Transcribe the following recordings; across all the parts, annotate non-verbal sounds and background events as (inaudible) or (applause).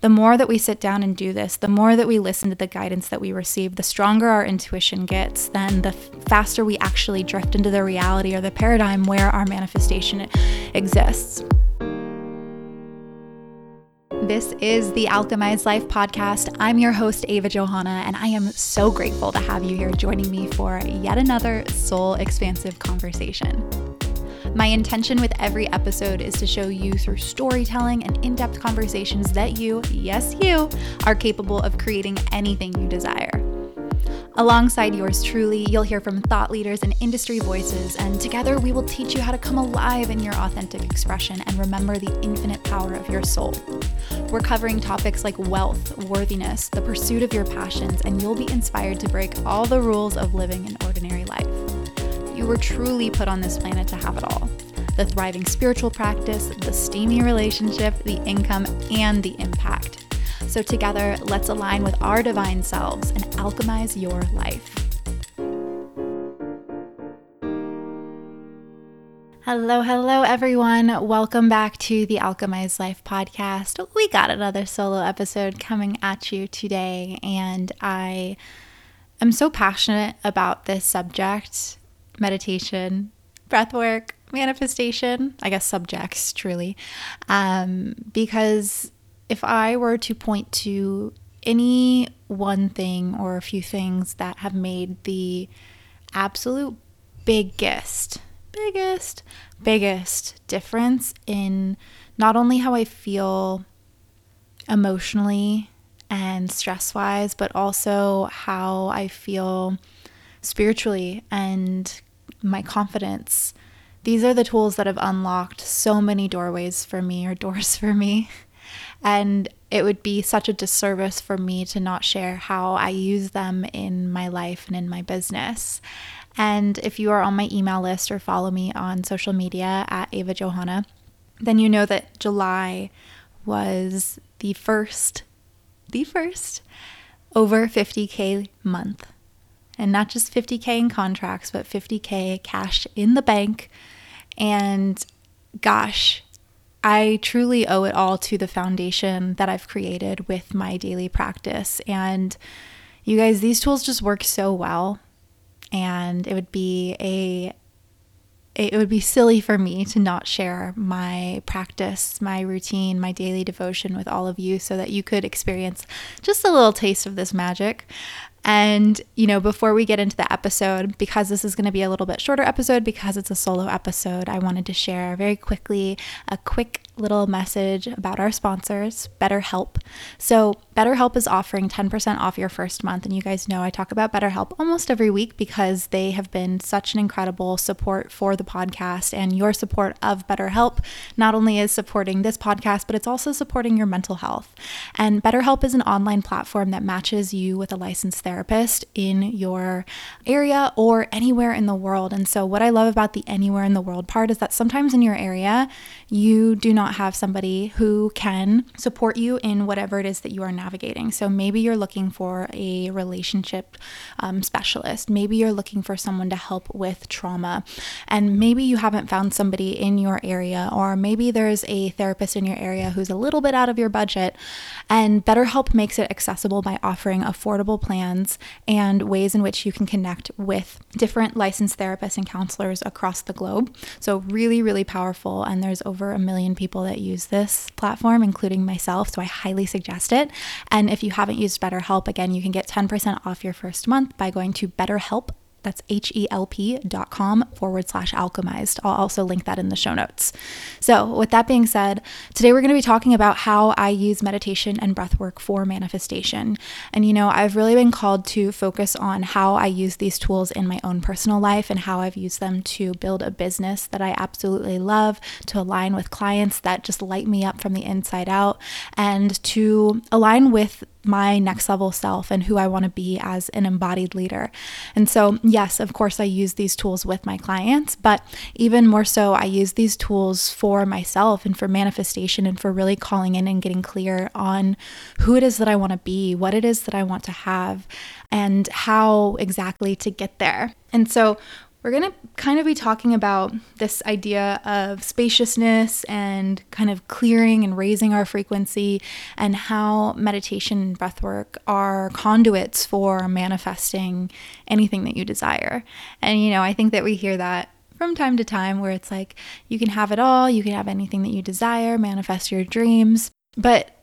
The more that we sit down and do this, the more that we listen to the guidance that we receive, the stronger our intuition gets, then the faster we actually drift into the reality or the paradigm where our manifestation exists. This is the Alchemized Life podcast. I'm your host, Ava Johanna, and I am so grateful to have you here joining me for yet another soul expansive conversation. My intention with every episode is to show you through storytelling and in depth conversations that you, yes, you, are capable of creating anything you desire. Alongside yours truly, you'll hear from thought leaders and industry voices, and together we will teach you how to come alive in your authentic expression and remember the infinite power of your soul. We're covering topics like wealth, worthiness, the pursuit of your passions, and you'll be inspired to break all the rules of living an ordinary life. You were truly put on this planet to have it all the thriving spiritual practice, the steamy relationship, the income, and the impact. So, together, let's align with our divine selves and alchemize your life. Hello, hello, everyone. Welcome back to the Alchemized Life podcast. We got another solo episode coming at you today, and I am so passionate about this subject meditation, breath work, manifestation, I guess subjects truly. Um, because if I were to point to any one thing or a few things that have made the absolute biggest, biggest, biggest difference in not only how I feel emotionally and stress wise, but also how I feel spiritually and my confidence. These are the tools that have unlocked so many doorways for me or doors (laughs) for me. And it would be such a disservice for me to not share how I use them in my life and in my business. And if you are on my email list or follow me on social media at Ava Johanna, then you know that July was the first, the first over 50K month and not just 50K in contracts, but 50K cash in the bank. And gosh, I truly owe it all to the foundation that I've created with my daily practice. And you guys, these tools just work so well. And it would be a it would be silly for me to not share my practice, my routine, my daily devotion with all of you so that you could experience just a little taste of this magic. And, you know, before we get into the episode, because this is going to be a little bit shorter episode because it's a solo episode, I wanted to share very quickly a quick little message about our sponsors, BetterHelp. So, BetterHelp is offering 10% off your first month. And you guys know I talk about BetterHelp almost every week because they have been such an incredible support for the podcast. And your support of BetterHelp not only is supporting this podcast, but it's also supporting your mental health. And BetterHelp is an online platform that matches you with a licensed therapist in your area or anywhere in the world. And so, what I love about the anywhere in the world part is that sometimes in your area, you do not have somebody who can support you in whatever it is that you are navigating. So maybe you're looking for a relationship um, specialist. Maybe you're looking for someone to help with trauma. And maybe you haven't found somebody in your area, or maybe there's a therapist in your area who's a little bit out of your budget. And BetterHelp makes it accessible by offering affordable plans and ways in which you can connect with different licensed therapists and counselors across the globe. So, really, really powerful. And there's over a million people that use this platform, including myself. So I highly suggest it. And if you haven't used BetterHelp, again, you can get 10% off your first month by going to BetterHelp that's H-E-L-P dot com forward slash alchemized. I'll also link that in the show notes. So with that being said, today we're going to be talking about how I use meditation and breath work for manifestation. And you know, I've really been called to focus on how I use these tools in my own personal life and how I've used them to build a business that I absolutely love, to align with clients that just light me up from the inside out, and to align with my next level self and who I want to be as an embodied leader. And so, yes, of course, I use these tools with my clients, but even more so, I use these tools for myself and for manifestation and for really calling in and getting clear on who it is that I want to be, what it is that I want to have, and how exactly to get there. And so, we're going to kind of be talking about this idea of spaciousness and kind of clearing and raising our frequency, and how meditation and breathwork are conduits for manifesting anything that you desire. And, you know, I think that we hear that from time to time where it's like, you can have it all, you can have anything that you desire, manifest your dreams. But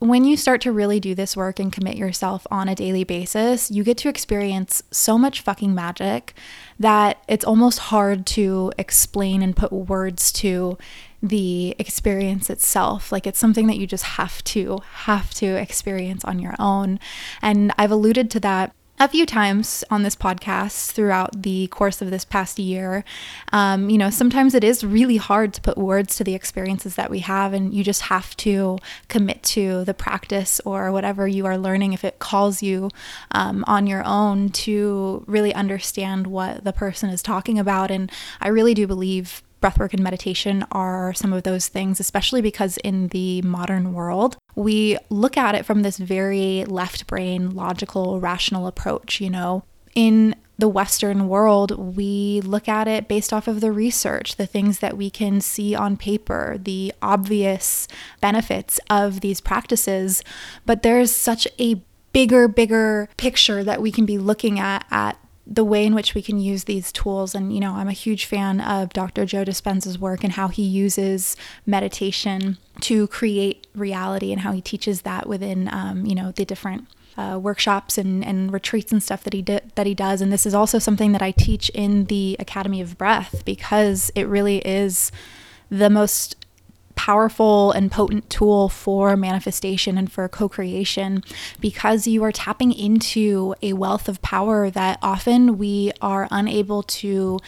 when you start to really do this work and commit yourself on a daily basis, you get to experience so much fucking magic that it's almost hard to explain and put words to the experience itself. Like it's something that you just have to, have to experience on your own. And I've alluded to that a few times on this podcast throughout the course of this past year. Um, you know, sometimes it is really hard to put words to the experiences that we have, and you just have to commit to the practice or whatever you are learning if it calls you um, on your own to really understand what the person is talking about. And I really do believe breathwork and meditation are some of those things, especially because in the modern world, we look at it from this very left brain, logical, rational approach. You know, in the Western world, we look at it based off of the research, the things that we can see on paper, the obvious benefits of these practices. But there's such a bigger, bigger picture that we can be looking at at the way in which we can use these tools. And, you know, I'm a huge fan of Dr. Joe Dispenza's work and how he uses meditation to create reality and how he teaches that within, um, you know, the different uh, workshops and, and retreats and stuff that he did that he does. And this is also something that I teach in the Academy of Breath because it really is the most powerful and potent tool for manifestation and for co creation because you are tapping into a wealth of power that often we are unable to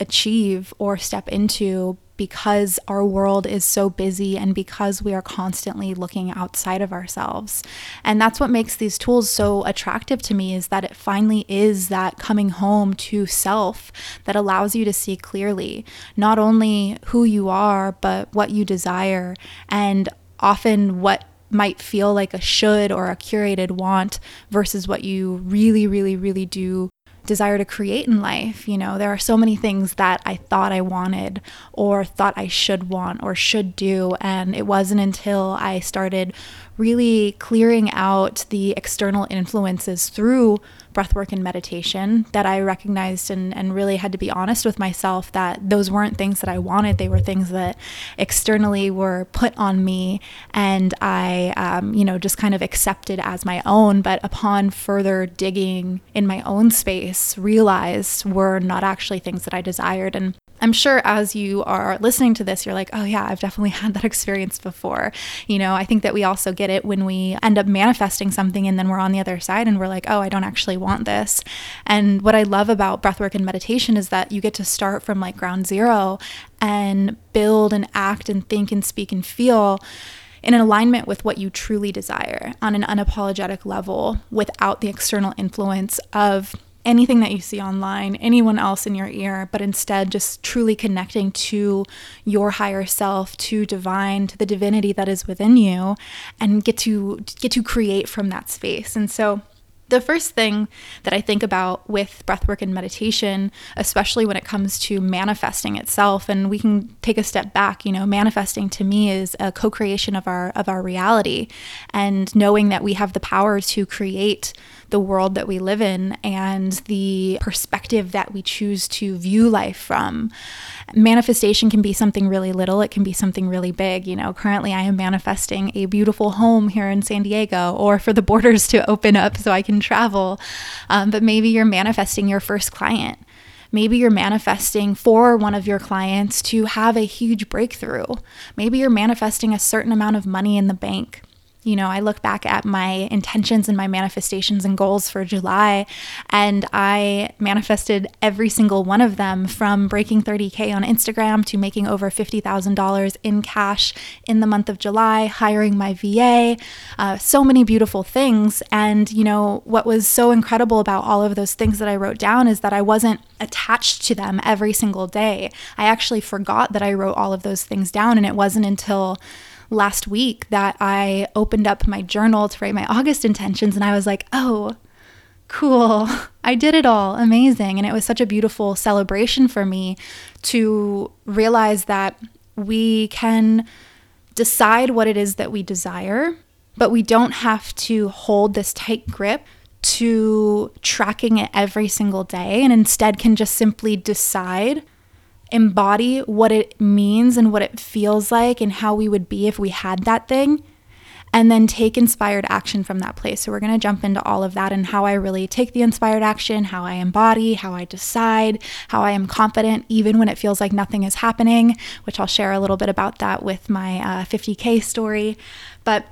achieve or step into because our world is so busy and because we are constantly looking outside of ourselves. And that's what makes these tools so attractive to me is that it finally is that coming home to self that allows you to see clearly not only who you are, but what you desire and often what might feel like a should or a curated want versus what you really, really, really do desire to create in life. You know, there are so many things that I thought I wanted or thought I should want or should do. And it wasn't until I started really clearing out the external influences through breathwork and meditation that I recognized and, and really had to be honest with myself that those weren't things that I wanted. They were things that externally were put on me and I, um, you know, just kind of accepted as my own. But upon further digging in my own space, realized were not actually things that I desired. And I'm sure as you are listening to this, you're like, oh, yeah, I've definitely (laughs) had that experience before. You know, I think that we also get it when we end up manifesting something and then we're on the other side and we're like, oh, I don't actually want this. And what I love about breathwork and meditation is that you get to start from like ground zero and build and act and think and speak and feel in alignment with what you truly desire on an unapologetic level without the external influence of anything that you see online, anyone else in your ear, but instead just truly connecting to your higher self, to divine, to the divinity that is within you and get to get to create from that space. And so the first thing that I think about with breathwork and meditation, especially when it comes to manifesting itself, and we can take a step back, you know, manifesting to me is a co-creation of our of our reality and knowing that we have the power to create the world that we live in and the perspective that we choose to view life from. Manifestation can be something really little, it can be something really big. You know, currently I am manifesting a beautiful home here in San Diego or for the borders to open up so I can travel. Um, but maybe you're manifesting your first client. Maybe you're manifesting for one of your clients to have a huge breakthrough. Maybe you're manifesting a certain amount of money in the bank. You know, I look back at my intentions and my manifestations and goals for July, and I manifested every single one of them from breaking 30K on Instagram to making over $50,000 in cash in the month of July, hiring my VA, uh, so many beautiful things. And, you know, what was so incredible about all of those things that I wrote down is that I wasn't attached to them every single day. I actually forgot that I wrote all of those things down, and it wasn't until last week that I opened up my journal to write my August intentions and I was like, oh, cool. (laughs) I did it all. Amazing. And it was such a beautiful celebration for me to realize that we can decide what it is that we desire, but we don't have to hold this tight grip to tracking it every single day and instead can just simply decide, embody what it means and what it feels like and how we would be if we had that thing, and then take inspired action from that place. So, we're going to jump into all of that and how I really take the inspired action, how I embody, how I decide, how I am confident even when it feels like nothing is happening, which I'll share a little bit about that with my uh, 50K story. But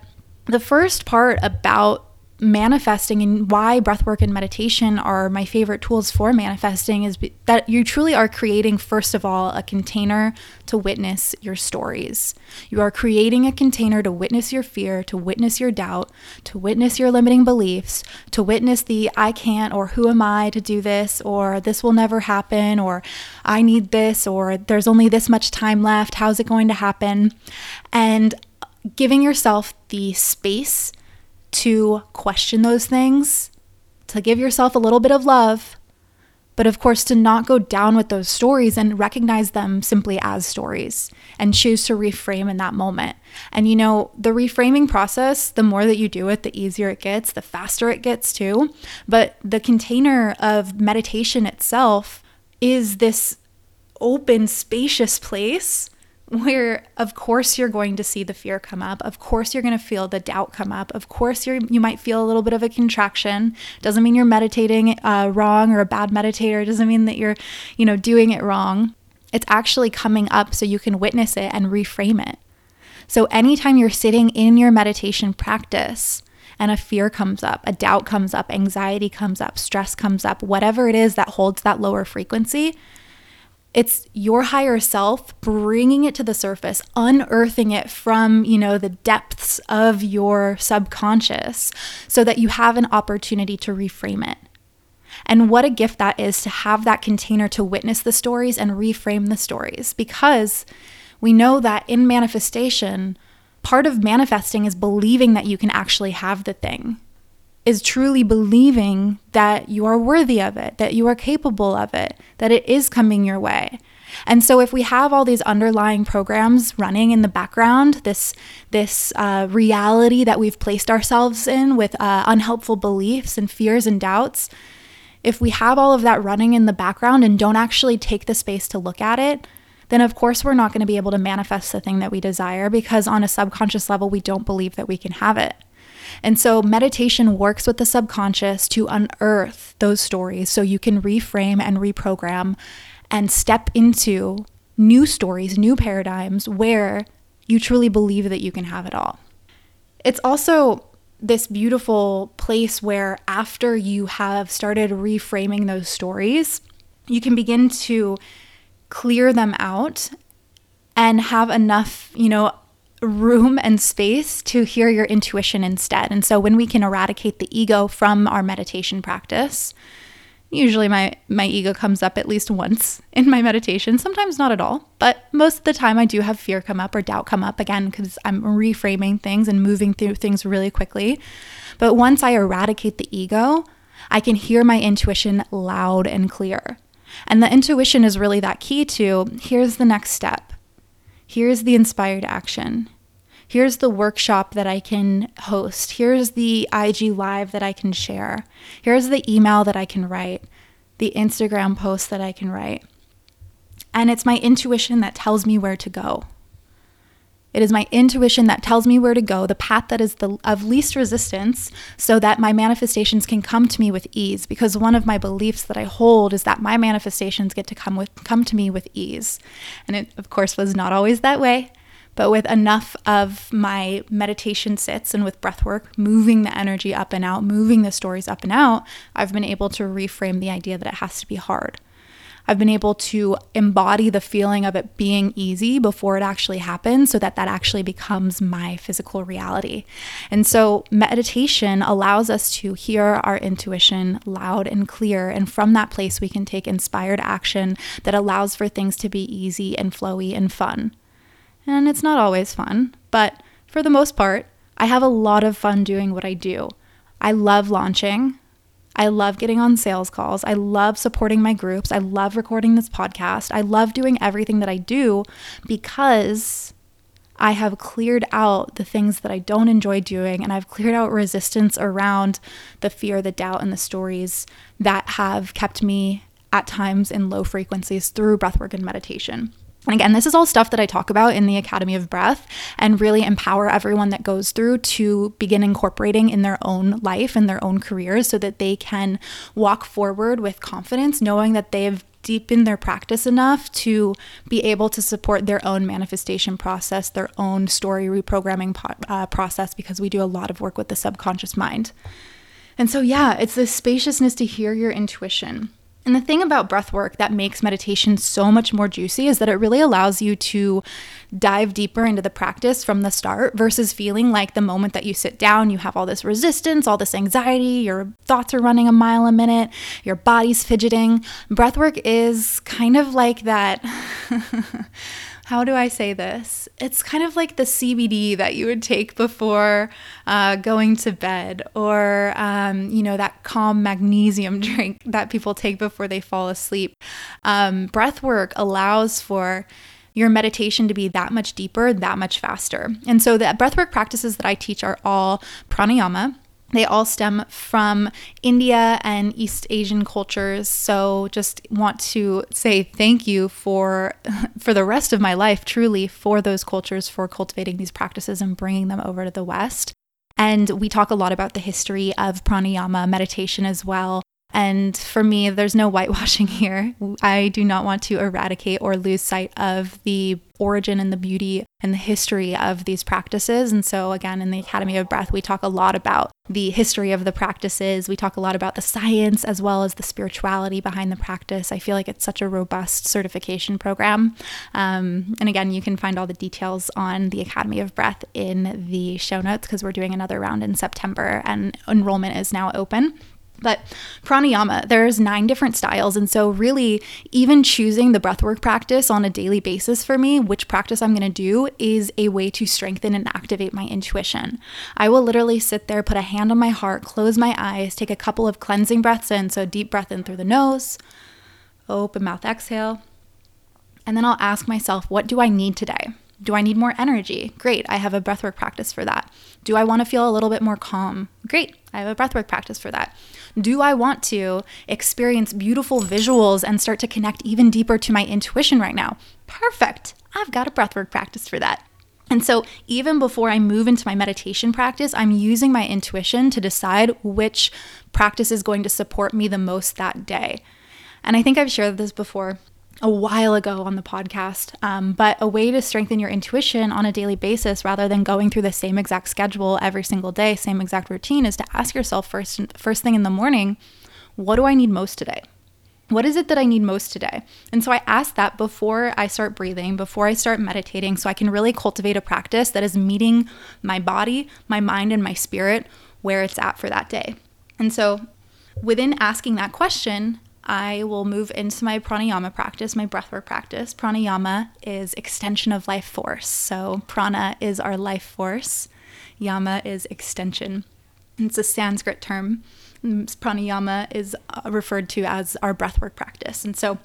the first part about manifesting and why breathwork and meditation are my favorite tools for manifesting is that you truly are creating, first of all, a container to witness your stories. You are creating a container to witness your fear, to witness your doubt, to witness your limiting beliefs, to witness the I can't or who am I to do this or this will never happen or I need this or there's only this much time left. How's it going to happen? And giving yourself the space to question those things, to give yourself a little bit of love, but of course, to not go down with those stories and recognize them simply as stories and choose to reframe in that moment. And you know, the reframing process, the more that you do it, the easier it gets, the faster it gets too. But the container of meditation itself is this open, spacious place where of course you're going to see the fear come up. Of course you're going to feel the doubt come up. Of course you you might feel a little bit of a contraction. Doesn't mean you're meditating uh, wrong or a bad meditator. Doesn't mean that you're you know doing it wrong. It's actually coming up so you can witness it and reframe it. So anytime you're sitting in your meditation practice and a fear comes up, a doubt comes up, anxiety comes up, stress comes up, whatever it is that holds that lower frequency, it's your higher self bringing it to the surface unearthing it from you know the depths of your subconscious so that you have an opportunity to reframe it. And what a gift that is to have that container to witness the stories and reframe the stories because we know that in manifestation part of manifesting is believing that you can actually have the thing is truly believing that you are worthy of it, that you are capable of it, that it is coming your way. And so, if we have all these underlying programs running in the background, this this uh, reality that we've placed ourselves in with uh, unhelpful beliefs and fears and doubts, if we have all of that running in the background and don't actually take the space to look at it, then of course we're not going to be able to manifest the thing that we desire because on a subconscious level we don't believe that we can have it. And so meditation works with the subconscious to unearth those stories so you can reframe and reprogram and step into new stories, new paradigms where you truly believe that you can have it all. It's also this beautiful place where after you have started reframing those stories, you can begin to clear them out and have enough, you know, room and space to hear your intuition instead. And so when we can eradicate the ego from our meditation practice, usually my my ego comes up at least once (laughs) in my meditation, sometimes not at all, but most of the time I do have fear come up or doubt come up again cuz I'm reframing things and moving through things really quickly. But once I eradicate the ego, I can hear my intuition loud and clear. And the intuition is really that key to here's the next step. Here's the inspired action. Here's the workshop that I can host. Here's the IG live that I can share. Here's the email that I can write, the Instagram post that I can write. And it's my intuition that tells me where to go. It is my intuition that tells me where to go, the path that is the of least resistance, so that my manifestations can come to me with ease. Because one of my beliefs that I hold is that my manifestations get to come with come to me with ease. And it of course was not always that way. But with enough of my meditation sits and with breath work, moving the energy up and out, moving the stories up and out, I've been able to reframe the idea that it has to be hard. I've been able to embody the feeling of it being easy before it actually happens so that that actually becomes my physical reality. And so meditation allows us to hear our intuition loud and clear. And from that place, we can take inspired action that allows for things to be easy and flowy and fun. And it's not always fun, but for the most part, I have a lot of fun doing what I do. I love launching. I love getting on sales calls. I love supporting my groups. I love recording this podcast. I love doing everything that I do because I have cleared out the things that I don't enjoy doing and I've cleared out resistance around the fear, the doubt, and the stories that have kept me at times in low frequencies through breathwork and meditation. And again, this is all stuff that I talk about in the Academy of Breath and really empower everyone that goes through to begin incorporating in their own life and their own careers so that they can walk forward with confidence, knowing that they've deepened their practice enough to be able to support their own manifestation process, their own story reprogramming po- uh, process, because we do a lot of work with the subconscious mind. And so, yeah, it's this spaciousness to hear your intuition and the thing about breath work that makes meditation so much more juicy is that it really allows you to dive deeper into the practice from the start versus feeling like the moment that you sit down, you have all this resistance, all this anxiety, your thoughts are running a mile a minute, your body's fidgeting. Breath work is kind of like that. (laughs) how do I say this? It's kind of like the CBD that you would take before uh, going to bed, or, um, you know, that calm magnesium (laughs) drink that people take before they fall asleep. Um, breath work allows for your meditation to be that much deeper, that much faster. And so the breathwork practices that I teach are all pranayama, they all stem from India and East Asian cultures. So just want to say thank you for (laughs) for the rest of my life truly for those cultures for cultivating these practices and bringing them over to the West. And we talk a lot about the history of pranayama meditation as well. And for me, there's no (laughs) whitewashing here. I do not want to eradicate or lose sight of the origin and the beauty and the history of these practices. And so, again, in the Academy of Breath, we talk a lot about the history of the practices. We talk a lot about the science as well as the spirituality behind the practice. I feel like it's such a robust certification program. Um, and again, you can find all the details on the Academy of Breath in the show notes because we're doing another round in September and enrollment is now open. But pranayama, there's nine different styles. And so, really, even choosing the breathwork practice on a daily basis for me, which practice I'm going to do, is a way to strengthen and activate my intuition. I will literally sit there, put a hand on my heart, close my eyes, take a couple of cleansing breaths in. So, deep breath in through the nose, open mouth exhale. And then I'll ask myself, what do I need today? Do I need more energy? Great, I have a breathwork practice for that. Do I want to feel a little bit more calm? Great, I have a breathwork practice for that. Do I want to experience beautiful visuals and start to connect even deeper to my intuition right now? Perfect, I've got a breathwork practice for that. And so, even before I move into my meditation practice, I'm using my intuition to decide which practice is going to support me the most that day. And I think I've shared this before a while ago on the podcast. Um, but a way to strengthen your intuition on a daily basis rather than going through the same exact schedule every single day, same exact routine, is to ask yourself first, first thing in the morning, what do I need most today? What is it that I need most today? And so I ask that before I start breathing, before I start meditating, so I can really cultivate a practice that is meeting my body, my mind, and my spirit where it's at for that day. And so within asking that question, I will move into my pranayama practice, my breathwork practice. Pranayama is extension of life force. So, prana is our life force, yama is extension. It's a Sanskrit term. Pranayama is uh, referred to as our breathwork practice. And so,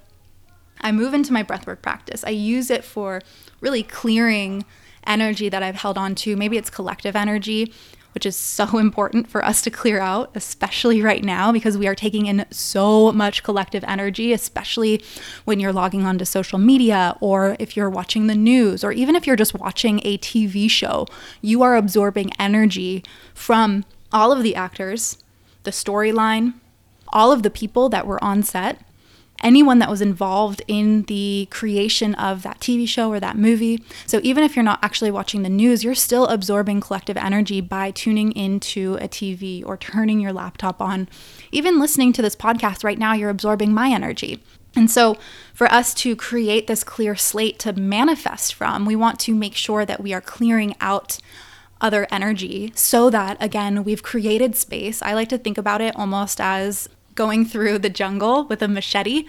I move into my breathwork practice. I use it for really clearing energy that I've held on to. Maybe it's collective energy which is so (laughs) important for us to clear out, especially right now, because we are taking in so much collective energy, especially when you're logging onto social media or if you're watching the news or even if you're just watching a TV show. You are absorbing energy from all of the actors, the storyline, all of the people that were on set anyone that was involved in the creation of that TV show or that movie. So even if you're not actually watching the news, you're still absorbing collective energy by tuning into a TV or turning your laptop on. Even listening to this podcast right now, you're absorbing my energy. And so, for us to create this clear slate to manifest from, we want to make sure that we are clearing out other energy so that, again, we've created space. I like to think about it almost as going through the jungle with a machete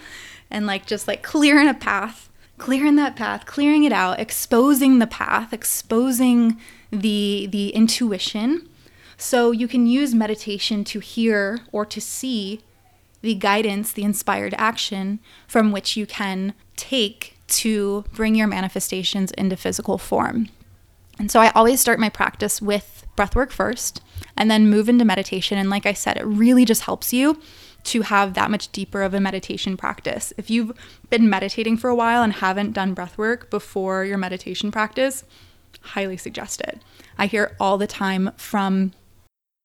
and like just like clearing a path, clearing that path, clearing it out, exposing the path, exposing the the intuition So you can use meditation to hear or to see the guidance, the inspired action from which you can take to bring your manifestations into physical form. And so I always start my practice with breathwork first and then move into meditation. And like I said, it really just helps you to have that much deeper of a meditation practice. If you've been meditating for a while and haven't done breath work before your meditation practice, highly suggest it. I hear all the time from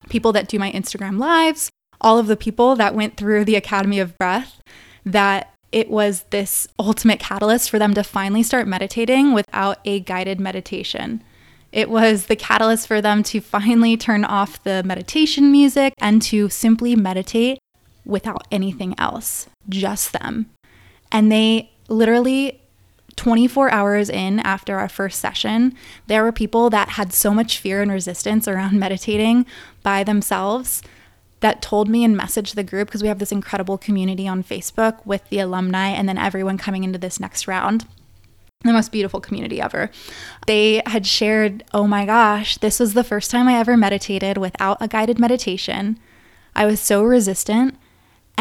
people that do my Instagram lives, all of the people that went through the Academy of Breath, that it was this ultimate catalyst for them to finally start meditating without a guided meditation. It was the catalyst for them to finally turn off the meditation music and to simply meditate without anything else, just them. And they literally 24 hours in after our first session, there were people that had so much fear and resistance around (laughs) meditating by themselves that told me and messaged the group because we have this incredible community on Facebook with the alumni and then everyone coming into this next round. The most beautiful community ever. They had shared, oh my gosh, this was the first time I ever meditated without a guided meditation. I was so resistant,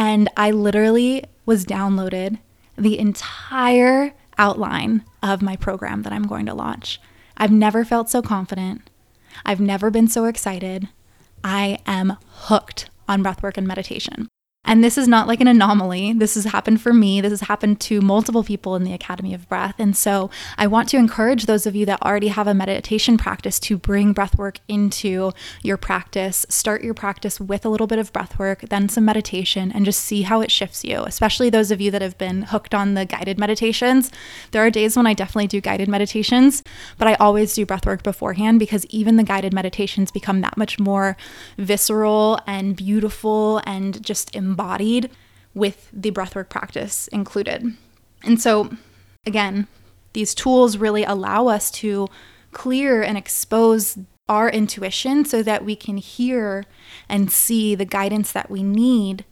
and I literally was downloaded the entire outline of my program that I'm going to launch. I've never felt so confident. I've never been so excited. I am hooked on breathwork and meditation. And this is not like an anomaly. This has happened for me. This has happened to multiple people in the Academy of Breath. And so I want to encourage those of you that already have a meditation practice to bring breathwork into your practice. Start your practice with a little bit of breathwork, then some meditation, and just see how it shifts you, especially those of you that have been hooked on the guided meditations. There are days when I definitely do guided meditations, but I always do breathwork beforehand because even the guided meditations become that much more visceral and beautiful and just embodied with the breathwork practice included. And so, again, these tools really allow us to clear and expose our intuition so that we can hear and see the guidance that we need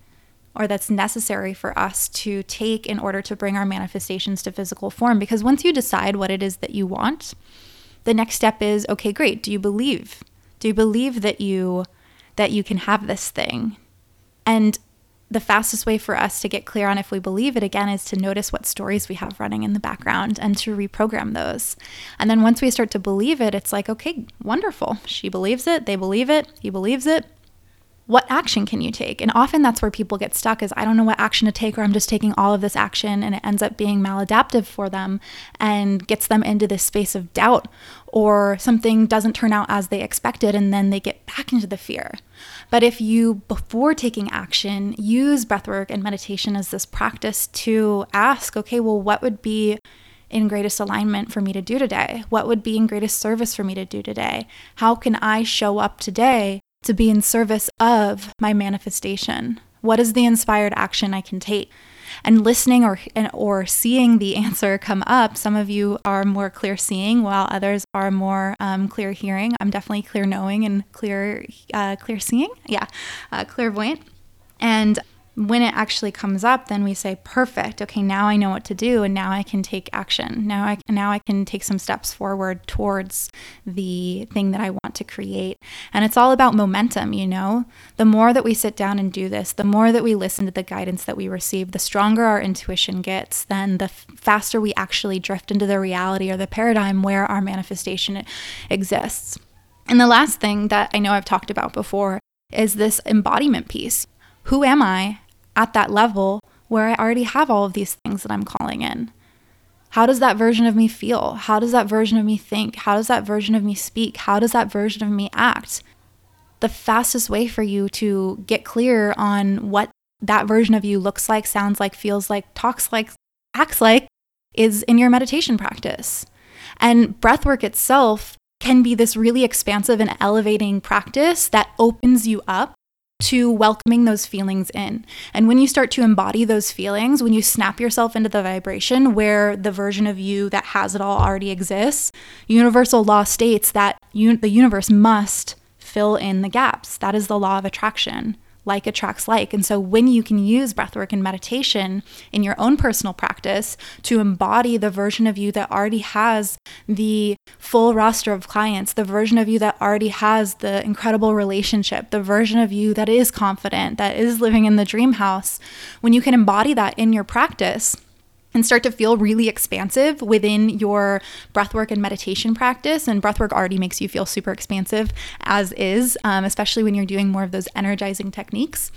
or that's necessary for us to take in order to bring our manifestations to physical form. Because once you decide what it is that you want, the next step is okay, great. Do you believe? Do you believe that you that you can have this thing? And the fastest way for us to get clear on if we believe it again is to notice what stories we have running in the background and to reprogram those. And then once we start to believe it, it's like, okay, wonderful. She believes it, they believe it, he believes it what action can you take? And often that's where people get stuck is I don't know what action to take or I'm just taking all of this action and it ends up being maladaptive for them and gets them into this space of doubt or something doesn't turn out as they expected and then they get back into the fear. But if you before taking action use breathwork and meditation as this practice to ask, okay, well what would be in greatest alignment for me to do today? What would be in greatest service for me to do today? How can I show up today to be in service of my manifestation? What is the inspired action I can take? And listening or or seeing the answer come up, some of you are more clear seeing, while others are more um, clear hearing. I'm definitely clear knowing and clear uh, clear seeing. Yeah, uh, clairvoyant. And when it actually comes up, then we say, perfect. Okay, now I know what to do, and now I can take action. Now I now I can take some steps forward towards the thing that I want to create. And it's all about momentum, you know. The more that we sit down and do this, the more that we listen to the guidance that we receive, the stronger our intuition gets. Then the faster we actually drift into the reality or the paradigm where our manifestation exists. And the last thing that I know I've talked about before is this embodiment piece. Who am I at that level where I already have all of these things that I'm calling in. How does that version of me feel? How does that version of me think? How does that version of me speak? How does that version of me act? The fastest way for you to get clear on what that version of you looks like, sounds like, feels like, talks like, acts like is in your meditation practice. And breathwork itself can be this really expansive and elevating practice that opens you up to welcoming those feelings in. And when you start to embody those feelings, when you snap yourself into the vibration where the version of you that has it all already exists, universal law states that un- the universe must fill in the gaps. That is the law of attraction. Like attracts like. And so when you can use breathwork and meditation in your own personal practice to embody the version of you that already has the full roster of clients, the version of you that already has the incredible relationship, the version of you that is confident, that is living in the dream house, when you can embody that in your practice, and start to feel really expansive within your breathwork and meditation practice. And breathwork already makes you feel super expansive as is, um, especially when you're doing more of those energizing techniques.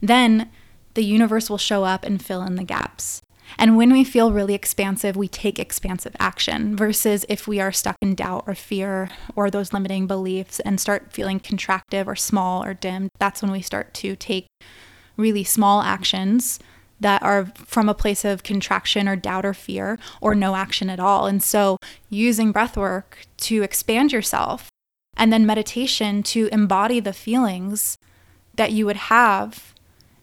Then the universe will show up and fill in the gaps. And when we feel really expansive, we take expansive action versus if we are stuck in doubt or fear or those limiting beliefs and start feeling contractive or small or dim, that's when we start to take really small actions that are from a place of contraction or doubt or fear or no action at all. And so using breath work to expand yourself and then meditation to embody the feelings that you would have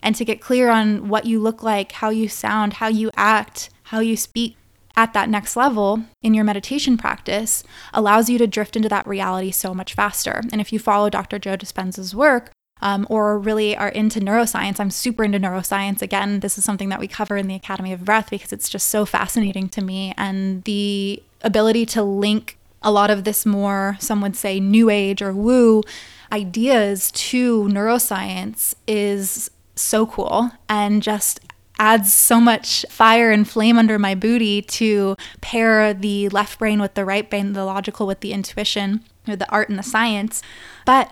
and to get clear on what you look like, how you sound, how you act, how you speak at that next level in your meditation practice allows you to drift into that reality so much faster. And if you follow Dr. Joe Dispenza's work, um, or really are into neuroscience. I'm super into neuroscience. Again, this is something that we cover in the Academy of Breath because it's just so fascinating to me. And the ability to link a lot of this more, some would say, new age or woo ideas to neuroscience is so cool and just adds so much fire and flame under my booty to pair the left brain with the right brain, the logical with the intuition, the art and the science. But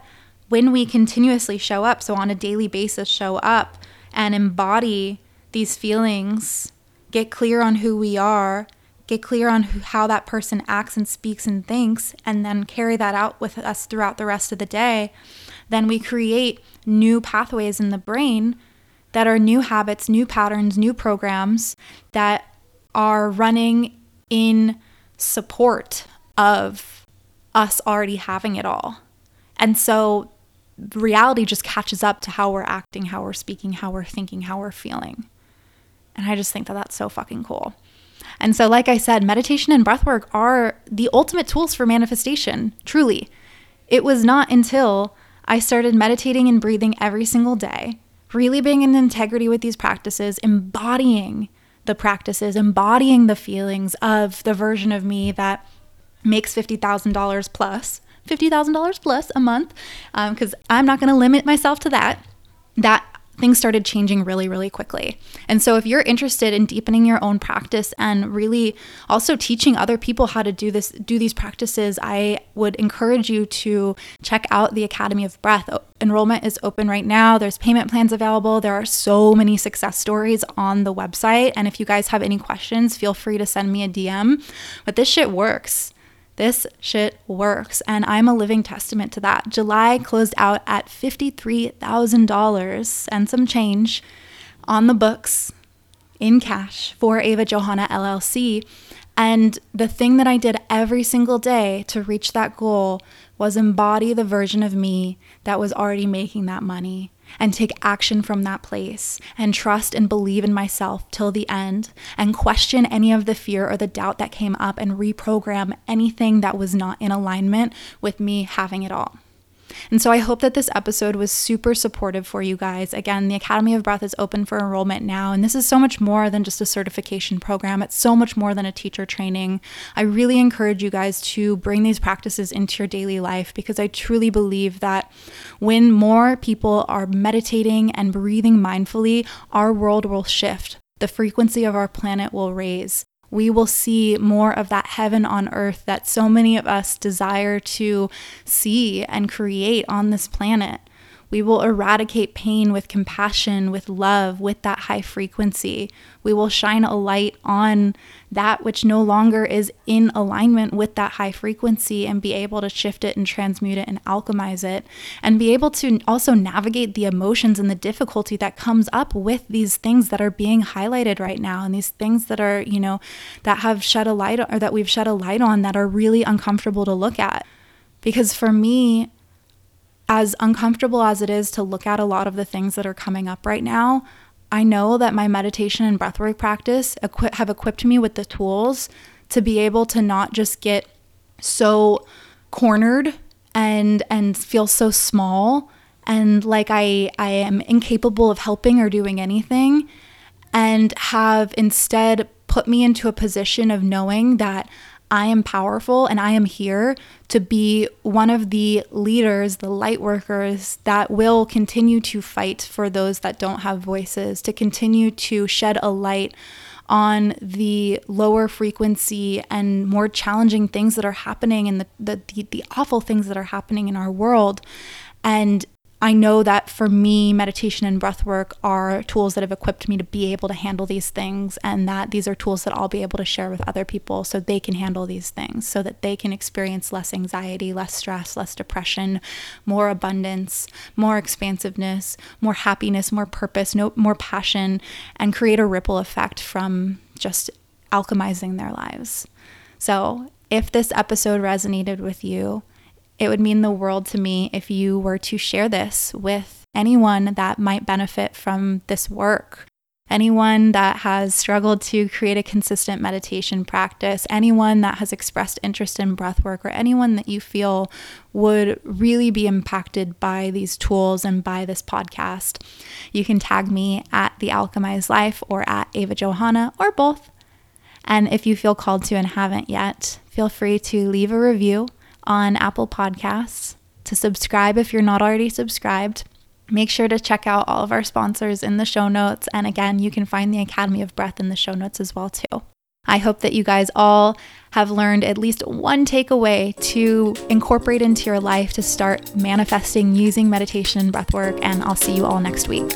when we continuously show up, so on a daily basis, show up and embody these feelings, get clear on who we are, get clear on who, how that person acts and speaks and thinks, and then carry that out with us throughout the rest of the day, then we create new pathways in the brain that are new habits, new patterns, new programs that are running in support of us already having it all. And so reality just catches up to how we're acting, how we're speaking, how we're thinking, how we're feeling. And I just think that that's so fucking cool. And so, like I said, meditation and breathwork are the ultimate tools for manifestation, truly. It was not until I started meditating and breathing every single day, really being in integrity with these practices, embodying the practices, embodying the feelings of the version of me that makes $50,000 plus $50,000 plus a month because um, I'm not going to limit myself to that. That things started changing really, really quickly. And so, if you're interested in deepening your own practice and really also teaching other people how to do this, do these practices, I would encourage you to check out the Academy of Breath. Enrollment is open right now. There's payment plans available. There are so many success stories on the website. And if you guys have any questions, feel free to send me a DM. But this shit works. This shit works. And I'm a living testament to that. July closed out at $53,000 and some change on the books in cash for Ava Johanna LLC. And the thing that I did every single day to reach that goal was embody the version of me that was already making that money and take action from that place and trust and believe in myself till the end and question any of the fear or the doubt that came up and reprogram anything that was not in alignment with me having it all. And so I hope that this episode was super supportive for you guys. Again, the Academy of Breath is open for enrollment now, and this is so much more than just a certification program. It's so much more than a teacher training. I really encourage you guys to bring these practices into your daily life because I truly believe that when more people are meditating and breathing mindfully, our world will shift. The frequency of our planet will raise we will see more of that heaven on earth that so many of us desire to see and create on this planet. We will eradicate pain with compassion, with love, with that high frequency. We will shine a light on that which no longer is in alignment with that high frequency and be able to shift it and transmute it and alchemize it and be able to also navigate the emotions and the difficulty that comes up with these things that are being highlighted right now and these things that are, you know, that have shed a light or that we've shed a light on that are really uncomfortable to look at. Because for me, as uncomfortable as it is to look at a lot of the things that are coming up right now, I know that my meditation and breathwork practice equi- have equipped me with the tools to be able to not just get so cornered and and feel so small and like I, I am incapable of helping or doing anything, and have instead put me into a position of knowing that I am powerful and I am here to be one of the leaders, the light workers that will continue to fight for those that don't have voices, to continue to shed a light on the lower frequency and more challenging things that are happening and the, the, the, the awful things that are happening in our world. And I know that for me, meditation and breath work are tools that have equipped me to be able to handle these things, and that these are tools that I'll be able to share with other people so they can handle these things, so that they can experience less anxiety, less stress, less depression, more abundance, more expansiveness, more happiness, more purpose, no, more passion, and create a ripple effect from just alchemizing their lives. So, if this episode resonated with you, it would mean the world to me if you were to share this with anyone that might benefit from this work. Anyone that has struggled to create a consistent meditation practice, anyone that has expressed interest in breath work, or anyone that you feel would really be impacted by these tools and by this podcast, you can tag me at The Alchemized Life or at Ava Johanna or both. And if you feel called to and haven't yet, feel free to leave a review on Apple Podcasts, to subscribe if you're not already subscribed. Make sure to check out all of our sponsors in the show notes. And again, you can find the Academy of Breath in the show notes as well too. I hope that you guys all have learned at least one takeaway to incorporate into your life to start manifesting using meditation and breath work. And I'll see you all next week.